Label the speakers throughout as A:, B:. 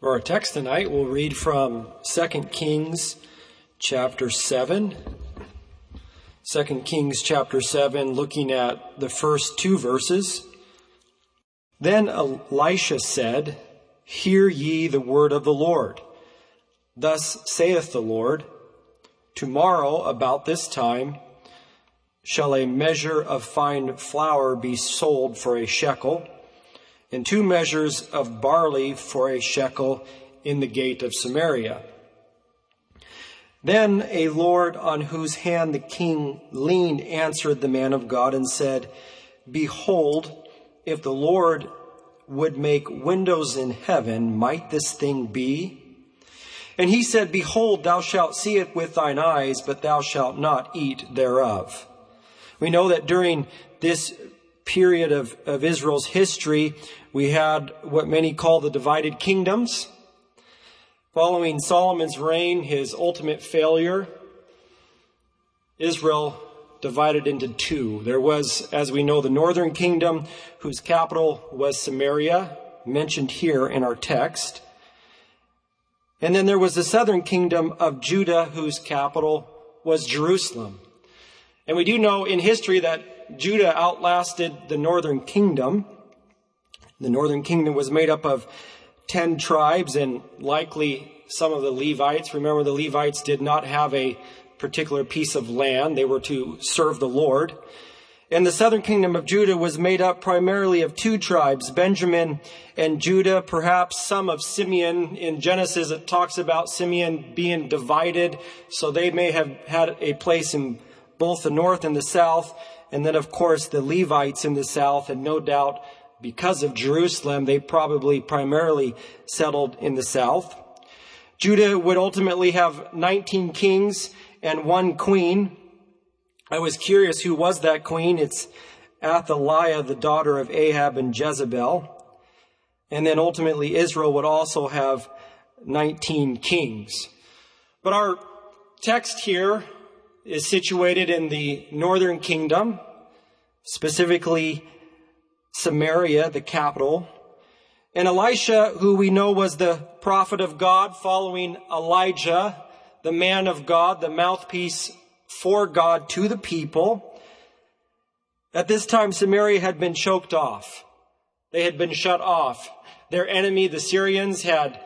A: For our text tonight, we'll read from 2 Kings chapter 7. 2 Kings chapter 7, looking at the first two verses. Then Elisha said, Hear ye the word of the Lord. Thus saith the Lord, Tomorrow about this time shall a measure of fine flour be sold for a shekel and two measures of barley for a shekel in the gate of Samaria. Then a Lord on whose hand the king leaned answered the man of God and said, Behold, if the Lord would make windows in heaven, might this thing be? And he said, Behold, thou shalt see it with thine eyes, but thou shalt not eat thereof. We know that during this period of, of Israel's history, we had what many call the divided kingdoms. Following Solomon's reign, his ultimate failure, Israel divided into two. There was, as we know, the northern kingdom, whose capital was Samaria, mentioned here in our text. And then there was the southern kingdom of Judah, whose capital was Jerusalem. And we do know in history that Judah outlasted the northern kingdom. The northern kingdom was made up of 10 tribes and likely some of the Levites. Remember, the Levites did not have a particular piece of land. They were to serve the Lord. And the southern kingdom of Judah was made up primarily of two tribes, Benjamin and Judah, perhaps some of Simeon. In Genesis, it talks about Simeon being divided, so they may have had a place in both the north and the south and then of course the Levites in the south, and no doubt because of Jerusalem, they probably primarily settled in the south. Judah would ultimately have 19 kings and one queen. I was curious who was that queen. It's Athaliah, the daughter of Ahab and Jezebel. And then ultimately Israel would also have 19 kings. But our text here is situated in the northern kingdom, specifically Samaria, the capital. And Elisha, who we know was the prophet of God following Elijah, the man of God, the mouthpiece for God to the people. At this time, Samaria had been choked off. They had been shut off. Their enemy, the Syrians, had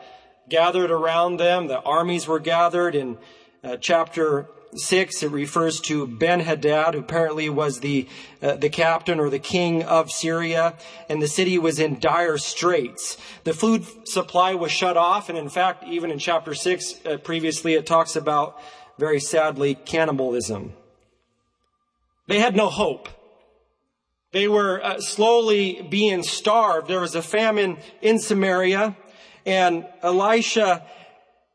A: gathered around them. The armies were gathered in uh, chapter 6, it refers to Ben-Hadad, who apparently was the, uh, the captain or the king of Syria, and the city was in dire straits. The food supply was shut off, and in fact, even in chapter 6, uh, previously, it talks about, very sadly, cannibalism. They had no hope. They were uh, slowly being starved. There was a famine in Samaria, and Elisha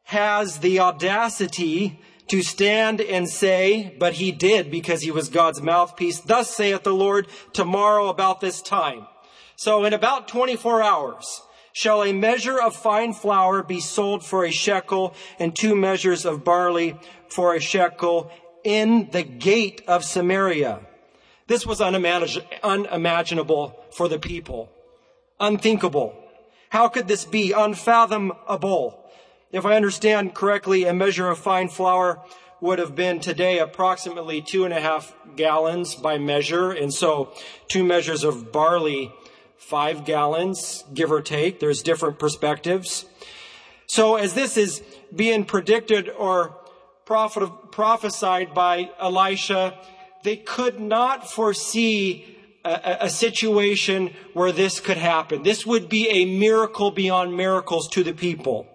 A: has the audacity to stand and say, but he did because he was God's mouthpiece. Thus saith the Lord, tomorrow about this time. So in about 24 hours, shall a measure of fine flour be sold for a shekel and two measures of barley for a shekel in the gate of Samaria. This was unimaginable for the people. Unthinkable. How could this be? Unfathomable. If I understand correctly, a measure of fine flour would have been today approximately two and a half gallons by measure. And so two measures of barley, five gallons, give or take. There's different perspectives. So as this is being predicted or prophet, prophesied by Elisha, they could not foresee a, a, situation where this could happen. This would be a miracle beyond miracles to the people.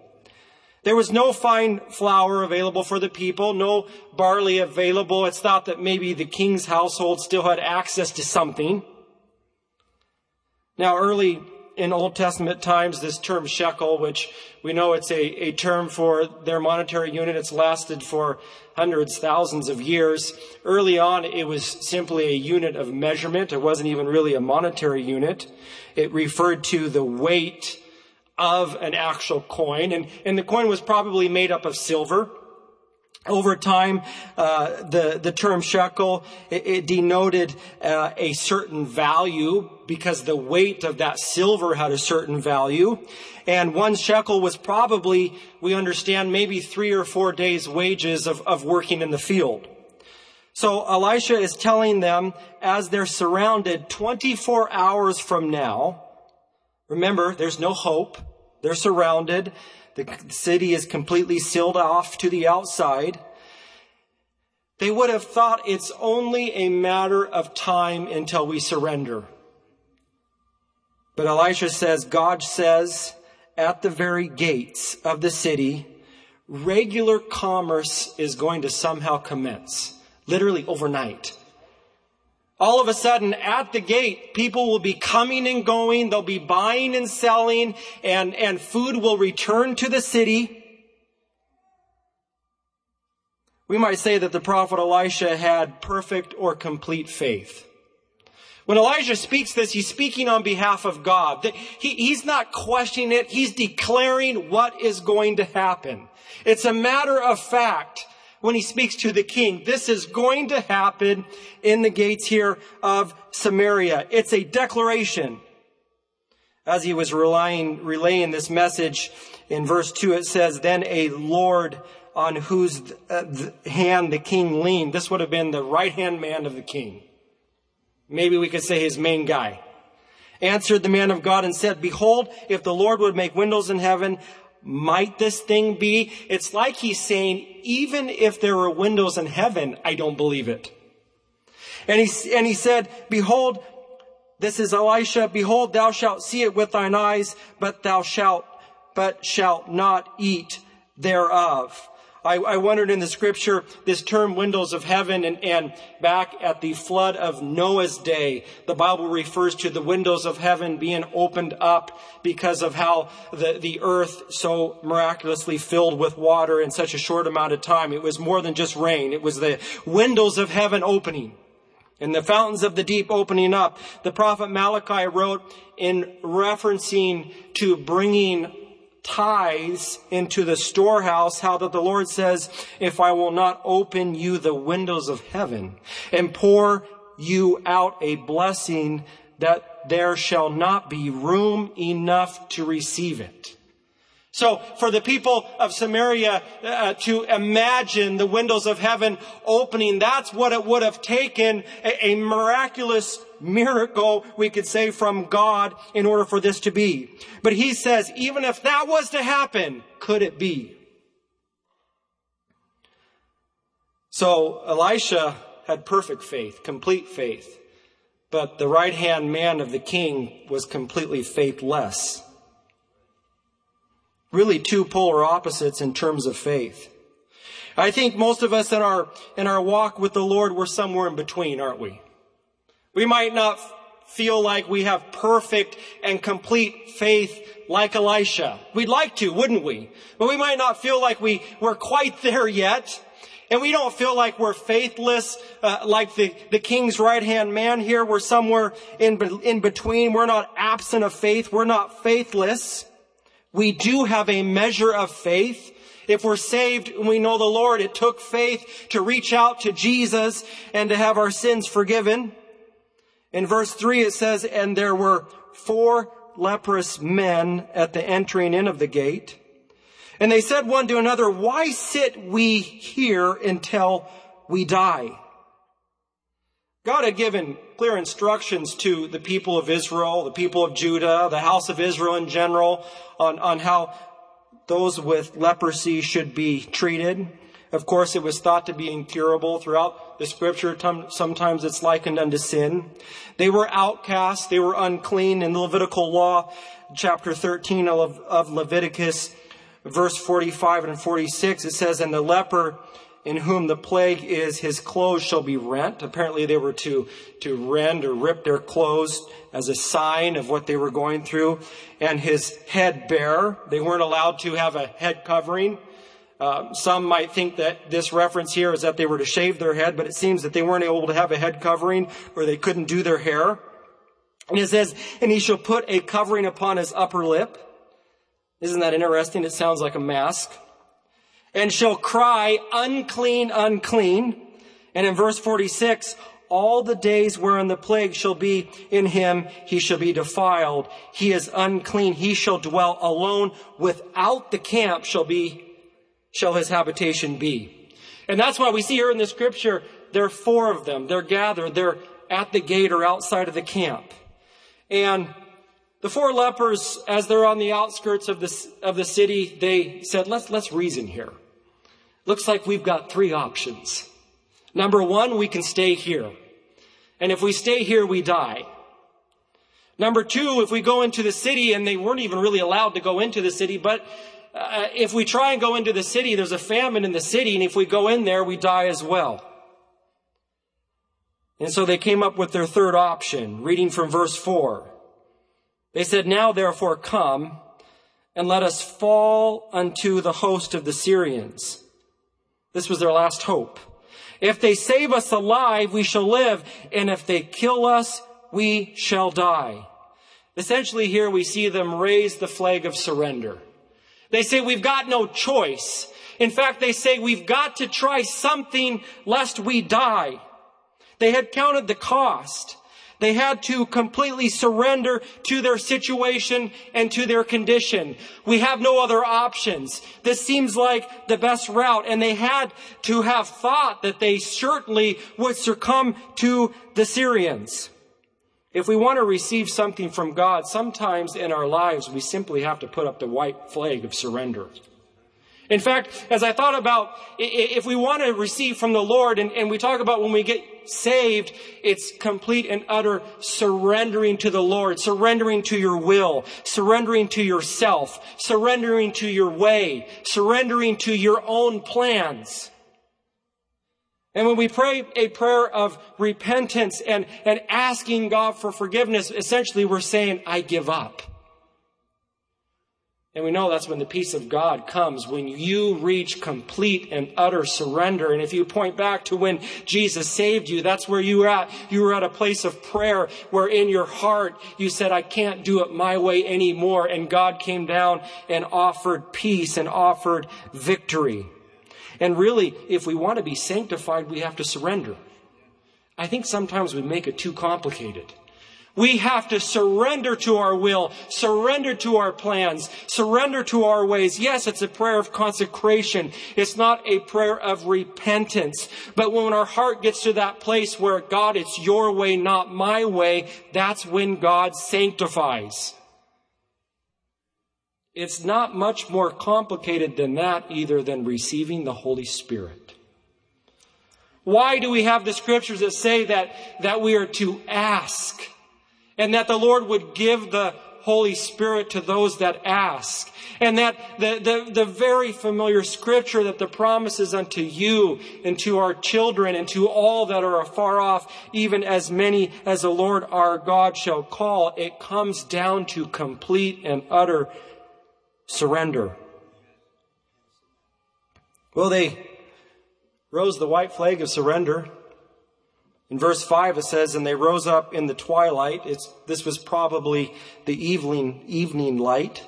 A: There was no fine flour available for the people, no barley available. It's thought that maybe the king's household still had access to something. Now, early in Old Testament times, this term shekel, which we know it's a, a term for their monetary unit, it's lasted for hundreds, thousands of years. Early on, it was simply a unit of measurement. It wasn't even really a monetary unit. It referred to the weight of an actual coin. And, and the coin was probably made up of silver. Over time, uh, the the term shekel it, it denoted uh, a certain value because the weight of that silver had a certain value, and one shekel was probably we understand maybe three or four days' wages of, of working in the field. So Elisha is telling them as they're surrounded 24 hours from now. Remember, there's no hope. They're surrounded. The city is completely sealed off to the outside. They would have thought it's only a matter of time until we surrender. But Elisha says, God says, at the very gates of the city, regular commerce is going to somehow commence. Literally overnight. All of a sudden, at the gate, people will be coming and going. They'll be buying and selling and, and food will return to the city. We might say that the prophet Elisha had perfect or complete faith. When Elijah speaks this, he's speaking on behalf of God. He, he's not questioning it. He's declaring what is going to happen. It's a matter of fact when he speaks to the king. This is going to happen in the gates here of Samaria. It's a declaration. As he was relying, relaying this message in verse 2, it says, Then a Lord on whose uh, hand the king leaned. This would have been the right hand man of the king. Maybe we could say his main guy. Answered the man of God and said, Behold, if the Lord would make windows in heaven, might this thing be? It's like he's saying, even if there were windows in heaven, I don't believe it. And he, and he said, behold, this is Elisha, behold, thou shalt see it with thine eyes, but thou shalt, but shalt not eat thereof. I, I, wondered in the scripture this term windows of heaven and, and back at the flood of Noah's day, the Bible refers to the windows of heaven being opened up because of how the, the earth so miraculously filled with water in such a short amount of time. It was more than just rain. It was the windows of heaven opening and the fountains of the deep opening up. The prophet Malachi wrote in referencing to bringing tithes into the storehouse, how that the Lord says, if I will not open you the windows of heaven and pour you out a blessing that there shall not be room enough to receive it. So for the people of Samaria uh, to imagine the windows of heaven opening, that's what it would have taken a, a miraculous miracle, we could say, from God in order for this to be. But he says, even if that was to happen, could it be? So Elisha had perfect faith, complete faith. But the right hand man of the king was completely faithless. Really two polar opposites in terms of faith. I think most of us in our, in our walk with the Lord, we're somewhere in between, aren't we? We might not feel like we have perfect and complete faith like Elisha. We'd like to, wouldn't we? But we might not feel like we, we're quite there yet. And we don't feel like we're faithless, uh, like the, the king's right hand man here. We're somewhere in, in between. We're not absent of faith. We're not faithless. We do have a measure of faith. If we're saved and we know the Lord, it took faith to reach out to Jesus and to have our sins forgiven. In verse 3 it says, And there were four leprous men at the entering in of the gate. And they said one to another, Why sit we here until we die? God had given clear instructions to the people of Israel, the people of Judah, the house of Israel in general, on, on how those with leprosy should be treated. Of course, it was thought to be incurable throughout the scripture. Sometimes it's likened unto sin. They were outcasts. They were unclean. In the Levitical law, chapter 13 of Leviticus, verse 45 and 46, it says, And the leper in whom the plague is, his clothes shall be rent. Apparently they were to, to rend or rip their clothes as a sign of what they were going through. And his head bare. They weren't allowed to have a head covering. Uh, some might think that this reference here is that they were to shave their head, but it seems that they weren't able to have a head covering or they couldn't do their hair. And it says, and he shall put a covering upon his upper lip. Isn't that interesting? It sounds like a mask. And shall cry, unclean, unclean. And in verse 46, all the days wherein the plague shall be in him, he shall be defiled. He is unclean. He shall dwell alone without the camp shall be, shall his habitation be. And that's why we see here in the scripture, there are four of them. They're gathered. They're at the gate or outside of the camp. And the four lepers, as they're on the outskirts of the, of the city, they said, let's, let's reason here. Looks like we've got three options. Number one, we can stay here. And if we stay here, we die. Number two, if we go into the city, and they weren't even really allowed to go into the city, but uh, if we try and go into the city, there's a famine in the city, and if we go in there, we die as well. And so they came up with their third option, reading from verse 4. They said, Now therefore come, and let us fall unto the host of the Syrians. This was their last hope. If they save us alive, we shall live. And if they kill us, we shall die. Essentially here we see them raise the flag of surrender. They say we've got no choice. In fact, they say we've got to try something lest we die. They had counted the cost. They had to completely surrender to their situation and to their condition. We have no other options. This seems like the best route. And they had to have thought that they certainly would succumb to the Syrians. If we want to receive something from God, sometimes in our lives we simply have to put up the white flag of surrender. In fact, as I thought about if we want to receive from the Lord, and, and, we talk about when we get saved, it's complete and utter surrendering to the Lord, surrendering to your will, surrendering to yourself, surrendering to your way, surrendering to your own plans. And when we pray a prayer of repentance and, and asking God for forgiveness, essentially we're saying, I give up. And we know that's when the peace of God comes, when you reach complete and utter surrender. And if you point back to when Jesus saved you, that's where you were at. You were at a place of prayer where in your heart you said, I can't do it my way anymore. And God came down and offered peace and offered victory. And really, if we want to be sanctified, we have to surrender. I think sometimes we make it too complicated. We have to surrender to our will, surrender to our plans, surrender to our ways. Yes, it's a prayer of consecration. It's not a prayer of repentance. But when our heart gets to that place where God, it's your way, not my way, that's when God sanctifies. It's not much more complicated than that either than receiving the Holy Spirit. Why do we have the scriptures that say that, that we are to ask? And that the Lord would give the Holy Spirit to those that ask. And that the, the, the, very familiar scripture that the promise is unto you and to our children and to all that are afar off, even as many as the Lord our God shall call, it comes down to complete and utter surrender. Well, they rose the white flag of surrender. In verse 5, it says, And they rose up in the twilight. It's, this was probably the evening, evening light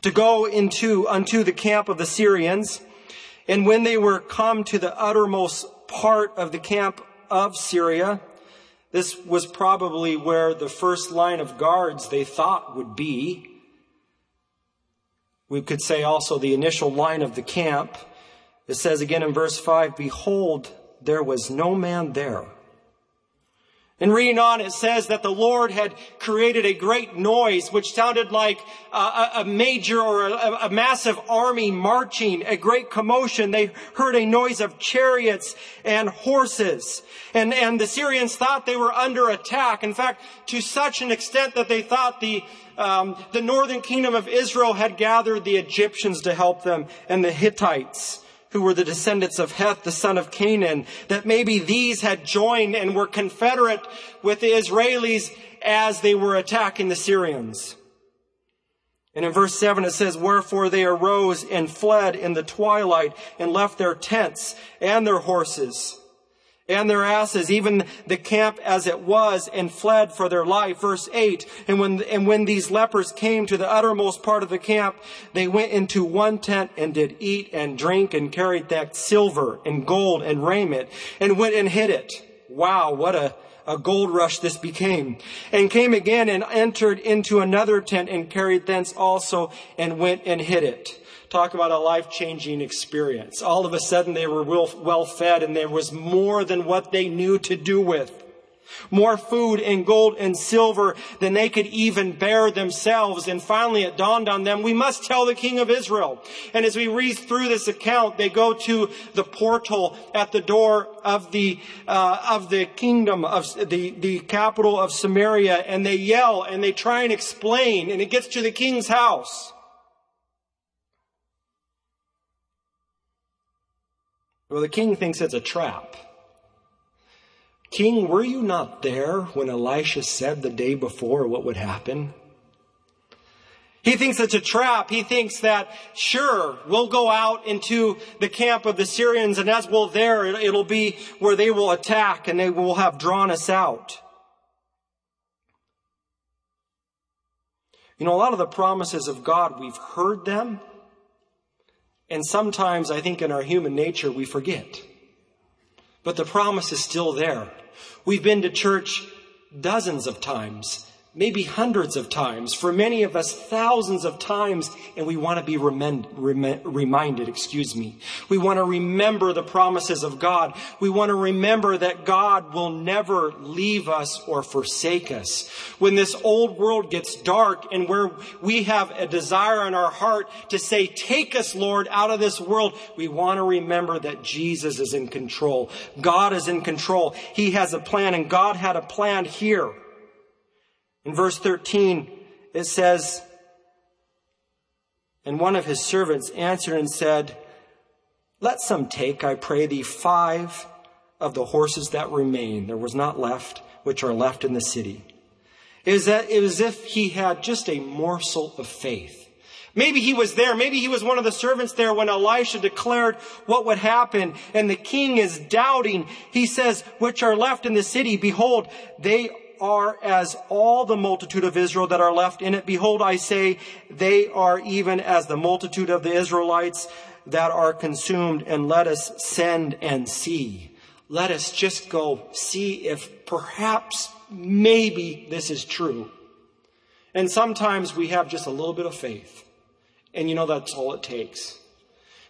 A: to go into, unto the camp of the Syrians. And when they were come to the uttermost part of the camp of Syria, this was probably where the first line of guards they thought would be. We could say also the initial line of the camp. It says again in verse 5, Behold, there was no man there. And reading on, it says that the Lord had created a great noise, which sounded like a, a major or a, a, massive army marching, a great commotion. They heard a noise of chariots and horses. And, and the Syrians thought they were under attack. In fact, to such an extent that they thought the, um, the northern kingdom of Israel had gathered the Egyptians to help them and the Hittites who were the descendants of Heth, the son of Canaan, that maybe these had joined and were confederate with the Israelis as they were attacking the Syrians. And in verse 7 it says, Wherefore they arose and fled in the twilight and left their tents and their horses and their asses, even the camp as it was, and fled for their life. Verse 8. And when, and when these lepers came to the uttermost part of the camp, they went into one tent and did eat and drink and carried that silver and gold and raiment and went and hid it. Wow, what a, a gold rush this became. And came again and entered into another tent and carried thence also and went and hid it talk about a life changing experience. All of a sudden they were well fed and there was more than what they knew to do with. More food and gold and silver than they could even bear themselves. And finally it dawned on them, we must tell the king of Israel. And as we read through this account, they go to the portal at the door of the, uh, of the kingdom of the, the capital of Samaria and they yell and they try and explain and it gets to the king's house. Well, the king thinks it's a trap. King, were you not there when Elisha said the day before what would happen? He thinks it's a trap. He thinks that, sure, we'll go out into the camp of the Syrians and as we're there, it'll be where they will attack and they will have drawn us out. You know, a lot of the promises of God, we've heard them, and sometimes I think in our human nature we forget. But the promise is still there. We've been to church dozens of times maybe hundreds of times, for many of us thousands of times, and we want to be rem, reminded, excuse me. We want to remember the promises of God. We want to remember that God will never leave us or forsake us. When this old world gets dark and where we have a desire in our heart to say, take us, Lord, out of this world, we want to remember that Jesus is in control. God is in control. He has a plan and God had a plan here. In verse 13, it says, And one of his servants answered and said, Let some take, I pray thee, five of the horses that remain, there was not left, which are left in the city. It was, that, it was as if he had just a morsel of faith. Maybe he was there. Maybe he was one of the servants there when Elisha declared what would happen. And the king is doubting. He says, which are left in the city, behold, they are as all the multitude of Israel that are left in it. Behold, I say, they are even as the multitude of the Israelites that are consumed, and let us send and see. Let us just go see if perhaps, maybe this is true. And sometimes we have just a little bit of faith. And you know, that's all it takes.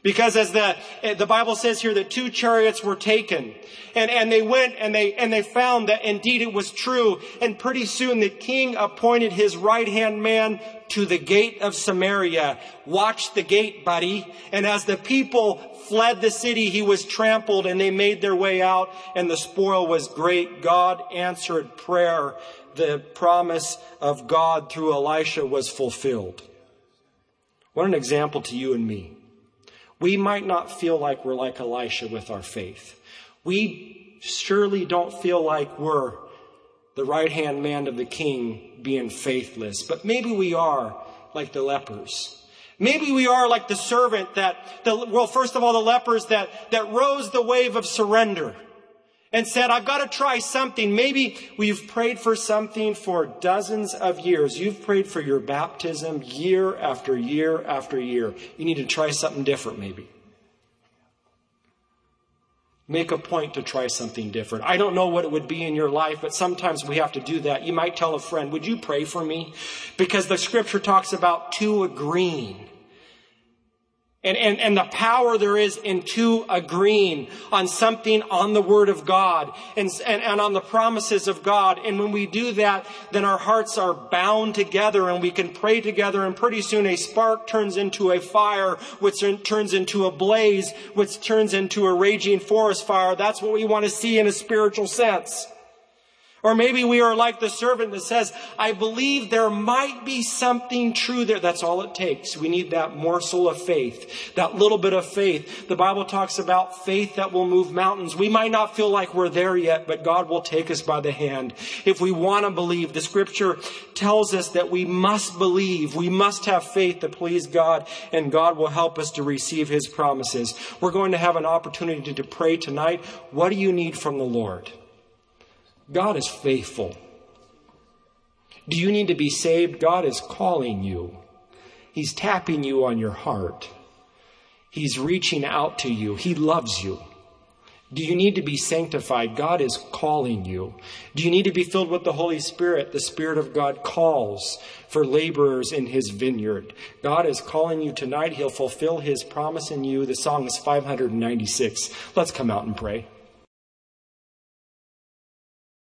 A: Because as the, eh, the Bible says here that two chariots were taken and, and they went and they, and they found that indeed it was true. And pretty soon the king appointed his right hand man to the gate of Samaria. Watch the gate, buddy. And as the people fled the city, he was trampled and they made their way out and the spoil was great. God answered prayer. The promise of God through Elisha was fulfilled. What an example to you and me. We might not feel like we're like Elisha with our faith. We surely don't feel like we're the right hand man of the king being faithless, but maybe we are like the lepers. Maybe we are like the servant that, the, well, first of all, the lepers that, that rose the wave of surrender and said, I've got to try something. Maybe we've prayed for something for dozens of years. You've prayed for your baptism year after year after year. You need to try something different, maybe. Make a point to try something different. I don't know what it would be in your life, but sometimes we have to do that. You might tell a friend, Would you pray for me? Because the scripture talks about two agreeing and, and, and the power there is in two agreeing on something on the Word of God and, and, and on the promises of God. And when we do that, then our hearts are bound together and we can pray together and pretty soon a spark turns into a fire, which turns into a blaze, which turns into a raging forest fire. That's what we want to see in a spiritual sense. Or maybe we are like the servant that says, I believe there might be something true there. That's all it takes. We need that morsel of faith, that little bit of faith. The Bible talks about faith that will move mountains. We might not feel like we're there yet, but God will take us by the hand. If we want to believe, the scripture tells us that we must believe. We must have faith to please God, and God will help us to receive His promises. We're going to have an opportunity to pray tonight. What do you need from the Lord? God is faithful. Do you need to be saved? God is calling you. He's tapping you on your heart. He's reaching out to you. He loves you. Do you need to be sanctified? God is calling you. Do you need to be filled with the Holy Spirit? The Spirit of God calls for laborers in His vineyard. God is calling you tonight. He'll fulfill His promise in you. The song is 596. Let's come out and pray.